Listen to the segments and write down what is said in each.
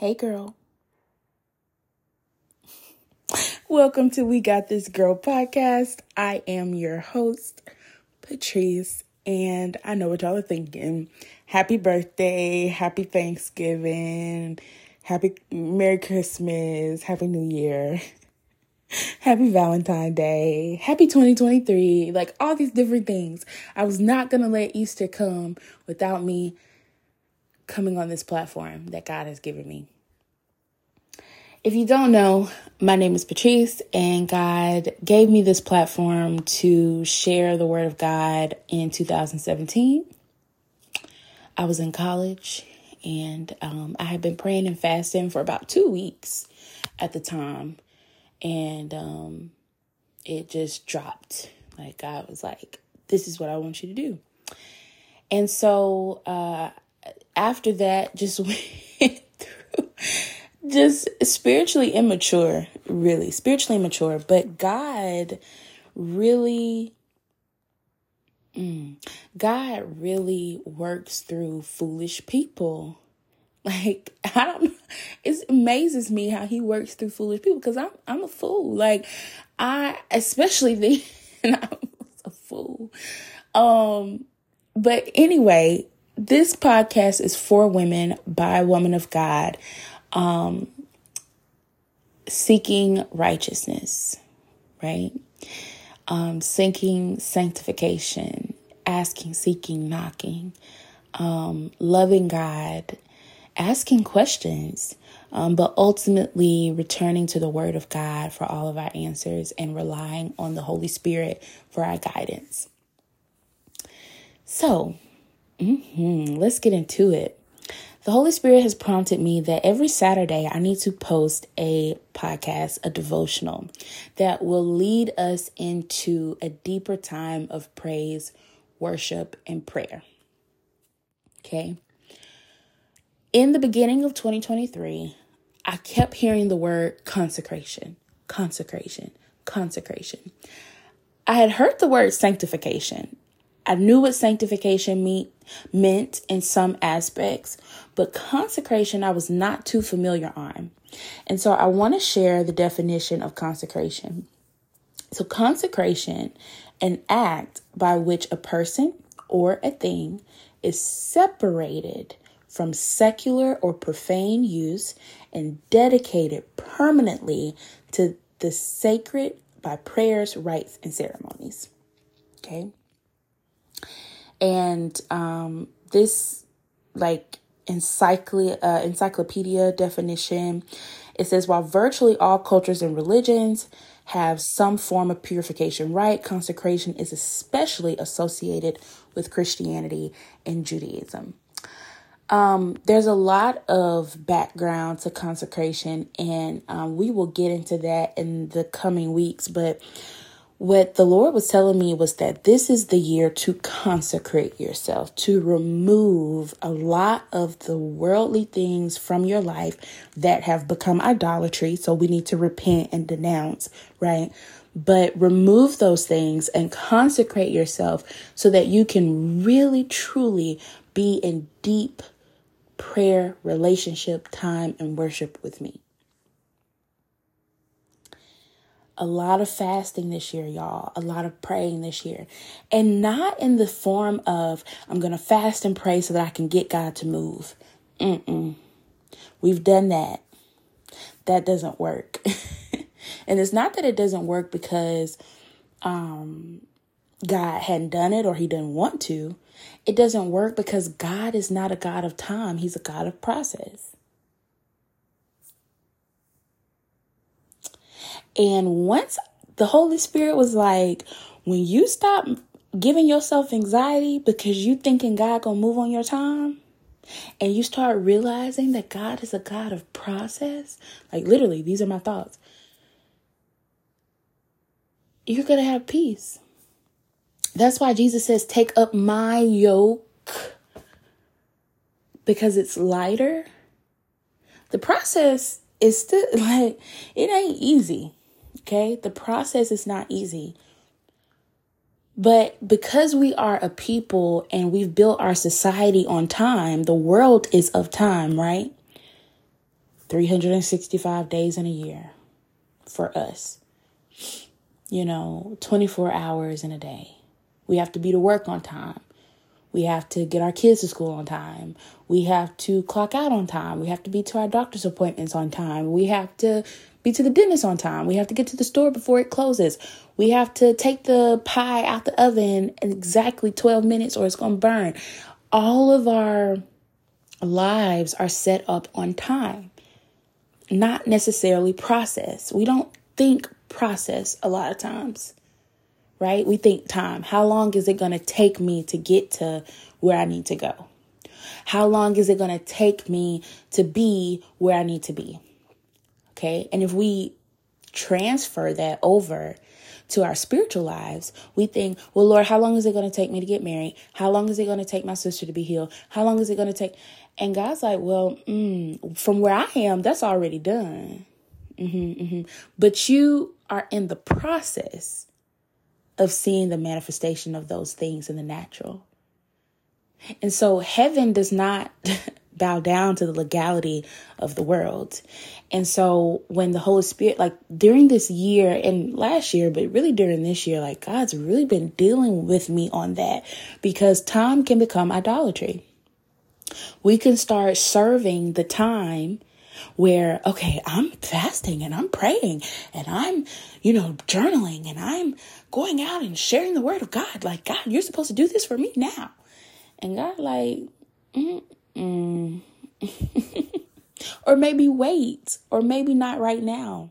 Hey, girl. Welcome to We Got This Girl podcast. I am your host, Patrice, and I know what y'all are thinking. Happy birthday, happy Thanksgiving, happy Merry Christmas, happy New Year, happy Valentine Day, happy 2023, like all these different things. I was not gonna let Easter come without me coming on this platform that God has given me. If you don't know, my name is Patrice, and God gave me this platform to share the Word of God in 2017. I was in college, and um, I had been praying and fasting for about two weeks at the time, and um, it just dropped. Like, God was like, This is what I want you to do. And so, uh, after that, just went through just spiritually immature, really spiritually immature. But God really, mm, God really works through foolish people. Like I don't, it amazes me how He works through foolish people because I'm I'm a fool. Like I, especially then, I was a fool. Um, but anyway, this podcast is for women by women of God um, seeking righteousness, right? Um, seeking sanctification, asking, seeking, knocking, um, loving God, asking questions, um, but ultimately returning to the Word of God for all of our answers and relying on the Holy Spirit for our guidance. So, mm-hmm, let's get into it. The Holy Spirit has prompted me that every Saturday I need to post a podcast, a devotional that will lead us into a deeper time of praise, worship, and prayer. Okay. In the beginning of 2023, I kept hearing the word consecration, consecration, consecration. I had heard the word sanctification. I knew what sanctification mean, meant in some aspects, but consecration I was not too familiar on. And so I want to share the definition of consecration. So, consecration, an act by which a person or a thing is separated from secular or profane use and dedicated permanently to the sacred by prayers, rites, and ceremonies. Okay. And um, this, like, encycl- uh, encyclopedia definition, it says while virtually all cultures and religions have some form of purification rite, consecration is especially associated with Christianity and Judaism. Um, there's a lot of background to consecration, and um, we will get into that in the coming weeks. But what the Lord was telling me was that this is the year to consecrate yourself, to remove a lot of the worldly things from your life that have become idolatry. So we need to repent and denounce, right? But remove those things and consecrate yourself so that you can really, truly be in deep prayer, relationship, time, and worship with me. A lot of fasting this year, y'all, a lot of praying this year. And not in the form of, I'm going to fast and pray so that I can get God to move. Mm-mm. We've done that. That doesn't work. and it's not that it doesn't work because um, God hadn't done it or he didn't want to. It doesn't work because God is not a God of time, he's a God of process. And once the Holy Spirit was like, when you stop giving yourself anxiety because you thinking God gonna move on your time, and you start realizing that God is a God of process, like literally, these are my thoughts. You're gonna have peace. That's why Jesus says, Take up my yoke because it's lighter. The process is still like, it ain't easy. Okay. The process is not easy. But because we are a people and we've built our society on time, the world is of time, right? 365 days in a year for us. You know, 24 hours in a day. We have to be to work on time. We have to get our kids to school on time. We have to clock out on time. We have to be to our doctor's appointments on time. We have to be to the dentist on time. We have to get to the store before it closes. We have to take the pie out the oven in exactly 12 minutes or it's going to burn. All of our lives are set up on time, not necessarily process. We don't think process a lot of times, right? We think time. How long is it going to take me to get to where I need to go? How long is it going to take me to be where I need to be? Okay. And if we transfer that over to our spiritual lives, we think, well, Lord, how long is it going to take me to get married? How long is it going to take my sister to be healed? How long is it going to take? And God's like, well, mm, from where I am, that's already done. Mm-hmm, mm-hmm. But you are in the process of seeing the manifestation of those things in the natural. And so heaven does not bow down to the legality of the world. And so when the Holy Spirit, like during this year and last year, but really during this year, like God's really been dealing with me on that because time can become idolatry. We can start serving the time where, okay, I'm fasting and I'm praying and I'm, you know, journaling and I'm going out and sharing the word of God. Like, God, you're supposed to do this for me now. And God, like, mm Mm. or maybe wait, or maybe not right now.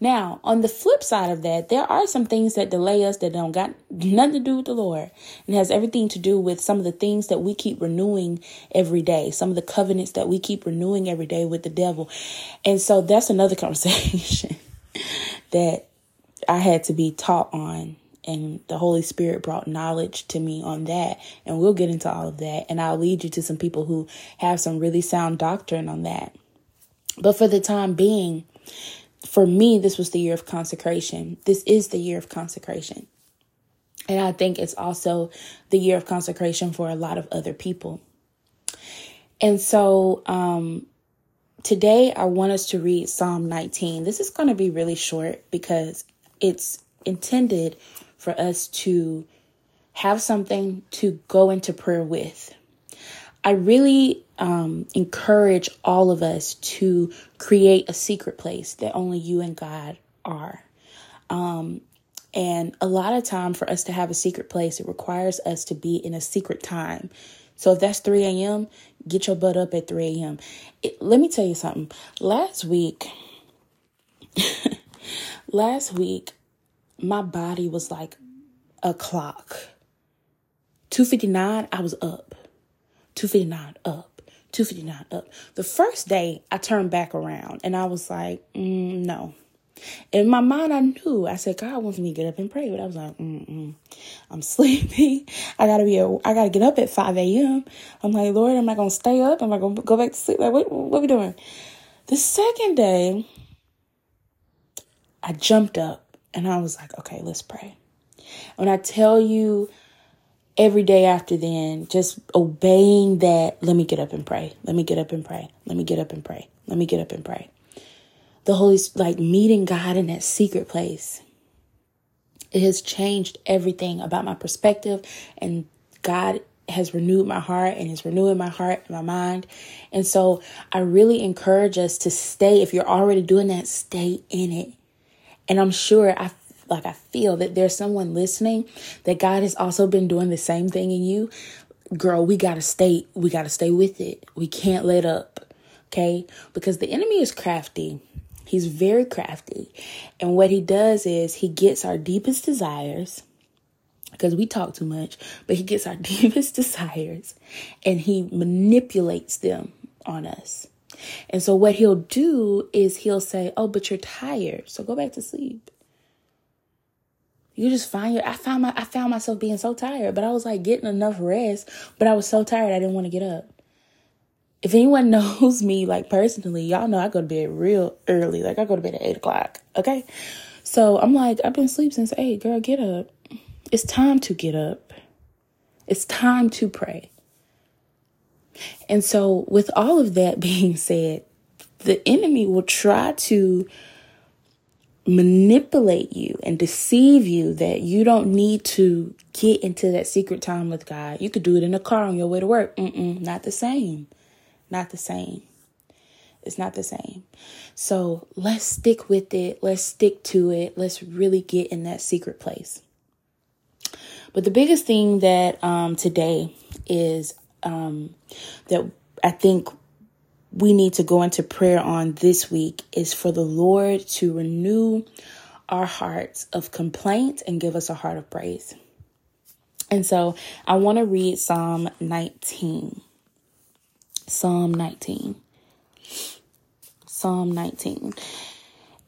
Now, on the flip side of that, there are some things that delay us that don't got nothing to do with the Lord and has everything to do with some of the things that we keep renewing every day, some of the covenants that we keep renewing every day with the devil. And so that's another conversation that I had to be taught on and the Holy Spirit brought knowledge to me on that. And we'll get into all of that. And I'll lead you to some people who have some really sound doctrine on that. But for the time being, for me, this was the year of consecration. This is the year of consecration. And I think it's also the year of consecration for a lot of other people. And so, um, today I want us to read Psalm 19. This is going to be really short because it's intended for us to have something to go into prayer with. I really um, encourage all of us to create a secret place that only you and God are. Um, and a lot of time for us to have a secret place, it requires us to be in a secret time. So if that's 3 a.m., get your butt up at 3 a.m. let me tell you something. Last week, last week, my body was like a clock. 259, I was up. 259 up. 259 up. The first day I turned back around and I was like, mm, no. In my mind, I knew. I said, God wants me to get up and pray, but I was like, mm I'm sleepy. I gotta be. A, I gotta get up at 5 a.m. I'm like, Lord, am I gonna stay up? Am I gonna go back to sleep? Like, what? What are we doing? The second day, I jumped up and I was like, okay, let's pray. When I tell you every day after then, just obeying that, let me get up and pray. Let me get up and pray. Let me get up and pray. Let me get up and pray. The Holy, like meeting God in that secret place. It has changed everything about my perspective and God has renewed my heart and is renewing my heart and my mind. And so I really encourage us to stay. If you're already doing that, stay in it. And I'm sure I like I feel that there's someone listening that God has also been doing the same thing in you. Girl, we got to stay we got to stay with it. We can't let up. Okay? Because the enemy is crafty. He's very crafty. And what he does is he gets our deepest desires because we talk too much, but he gets our deepest desires and he manipulates them on us. And so what he'll do is he'll say, "Oh, but you're tired. So go back to sleep." you just find your I found my I found myself being so tired, but I was like getting enough rest, but I was so tired I didn't want to get up. If anyone knows me like personally, y'all know I go to bed real early. Like I go to bed at eight o'clock. Okay. So I'm like, I've been asleep since eight, girl, get up. It's time to get up. It's time to pray. And so with all of that being said, the enemy will try to manipulate you and deceive you that you don't need to get into that secret time with God. You could do it in a car on your way to work. Mm-mm, not the same. Not the same. It's not the same. So let's stick with it. Let's stick to it. Let's really get in that secret place. But the biggest thing that um, today is um, that I think we need to go into prayer on this week is for the Lord to renew our hearts of complaint and give us a heart of praise. And so I want to read Psalm 19. Psalm 19. Psalm 19.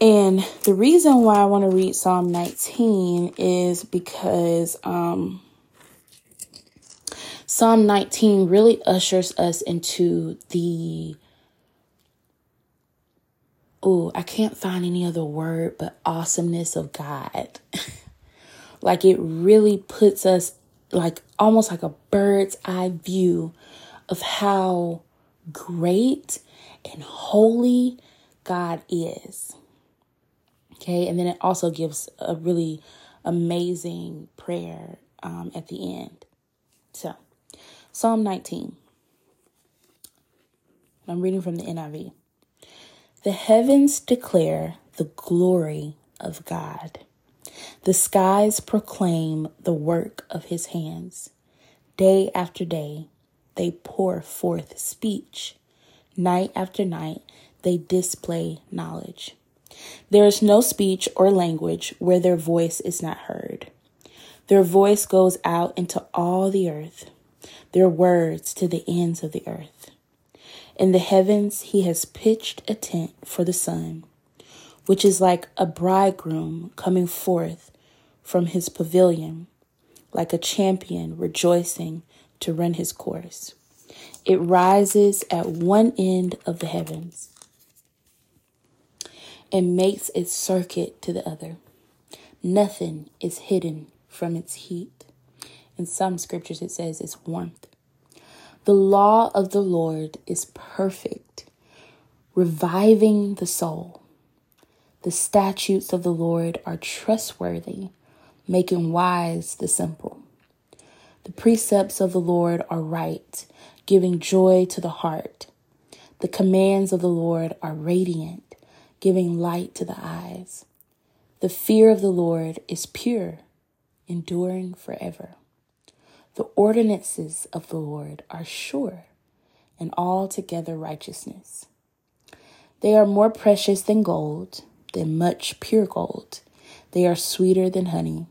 And the reason why I want to read Psalm 19 is because um, Psalm 19 really ushers us into the oh, I can't find any other word but awesomeness of God. like it really puts us like almost like a bird's eye view of how great and holy God is. Okay, and then it also gives a really amazing prayer um, at the end. So, Psalm 19. I'm reading from the NIV. The heavens declare the glory of God. The skies proclaim the work of his hands. Day after day, they pour forth speech. Night after night, they display knowledge. There is no speech or language where their voice is not heard. Their voice goes out into all the earth, their words to the ends of the earth. In the heavens, he has pitched a tent for the sun, which is like a bridegroom coming forth from his pavilion, like a champion rejoicing to run his course. It rises at one end of the heavens and makes its circuit to the other. Nothing is hidden from its heat. In some scriptures, it says its warmth. The law of the Lord is perfect, reviving the soul. The statutes of the Lord are trustworthy, making wise the simple. The precepts of the Lord are right, giving joy to the heart. The commands of the Lord are radiant, giving light to the eyes. The fear of the Lord is pure, enduring forever. The ordinances of the Lord are sure and altogether righteousness. They are more precious than gold, than much pure gold. They are sweeter than honey,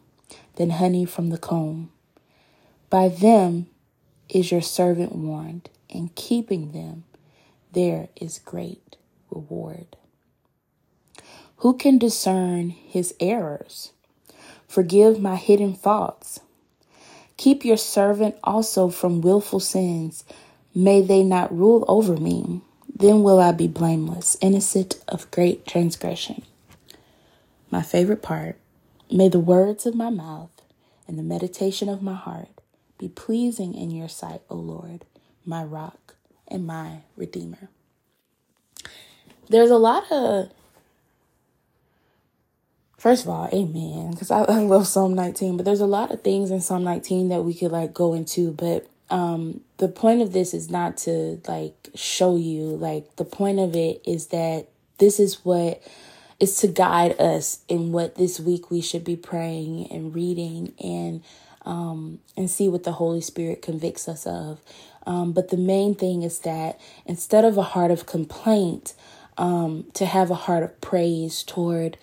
than honey from the comb. By them is your servant warned, and keeping them there is great reward. Who can discern his errors? Forgive my hidden faults. Keep your servant also from wilful sins. May they not rule over me. Then will I be blameless, innocent of great transgression. My favorite part may the words of my mouth and the meditation of my heart be pleasing in your sight, O Lord, my rock and my redeemer. There's a lot of First of all, amen. Because I, I love Psalm 19, but there's a lot of things in Psalm 19 that we could like go into. But um the point of this is not to like show you, like the point of it is that this is what is to guide us in what this week we should be praying and reading and um and see what the Holy Spirit convicts us of. Um, but the main thing is that instead of a heart of complaint, um, to have a heart of praise toward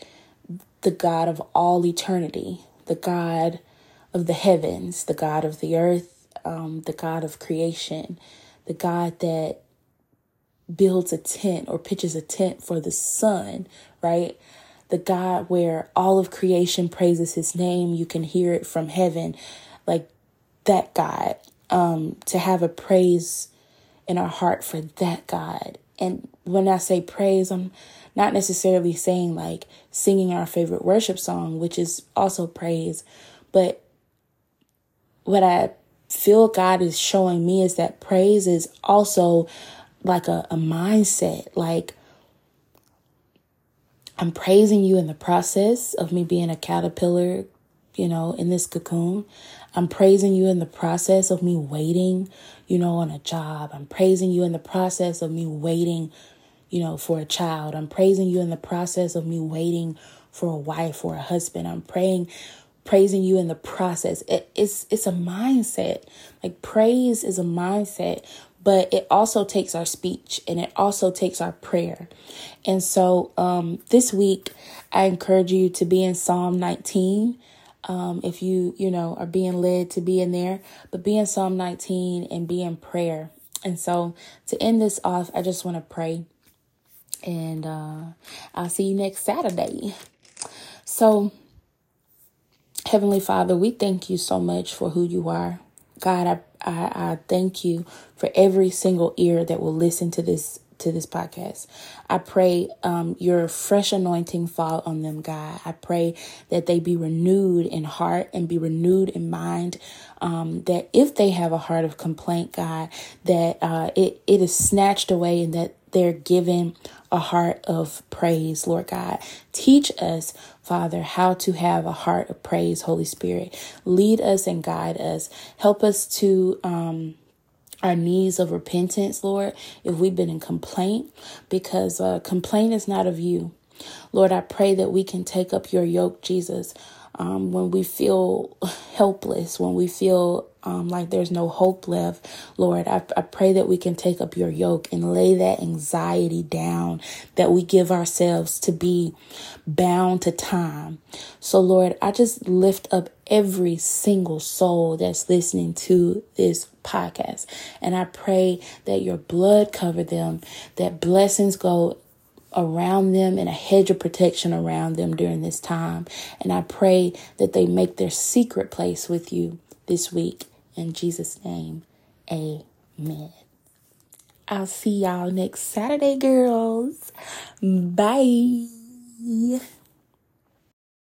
the God of all eternity, the God of the heavens, the God of the earth, um, the God of creation, the God that builds a tent or pitches a tent for the sun, right? The God where all of creation praises his name. You can hear it from heaven. Like that God. Um, to have a praise in our heart for that God. And when I say praise, I'm not necessarily saying like singing our favorite worship song, which is also praise, but what I feel God is showing me is that praise is also like a, a mindset. Like I'm praising you in the process of me being a caterpillar, you know, in this cocoon. I'm praising you in the process of me waiting, you know, on a job. I'm praising you in the process of me waiting, you know, for a child. I'm praising you in the process of me waiting for a wife or a husband. I'm praying praising you in the process. It, it's it's a mindset. Like praise is a mindset, but it also takes our speech and it also takes our prayer. And so um, this week, I encourage you to be in Psalm 19. Um, if you you know are being led to be in there, but be in Psalm 19 and be in prayer. And so to end this off, I just want to pray. And uh, I'll see you next Saturday. So Heavenly Father, we thank you so much for who you are. God, I, I, I thank you for every single ear that will listen to this to this podcast. I pray um, your fresh anointing fall on them, God. I pray that they be renewed in heart and be renewed in mind. Um, that if they have a heart of complaint, God, that uh, it, it is snatched away and that they're given a heart of praise, Lord God. Teach us, Father, how to have a heart of praise, Holy Spirit. Lead us and guide us. Help us to, um, our needs of repentance, Lord, if we've been in complaint, because uh, complaint is not of you. Lord, I pray that we can take up your yoke, Jesus, um, when we feel helpless, when we feel um, like there's no hope left, Lord, I, I pray that we can take up your yoke and lay that anxiety down that we give ourselves to be bound to time. So, Lord, I just lift up every single soul that's listening to this podcast. And I pray that your blood cover them, that blessings go around them and a hedge of protection around them during this time. And I pray that they make their secret place with you this week. In Jesus' name, amen. I'll see y'all next Saturday, girls. Bye.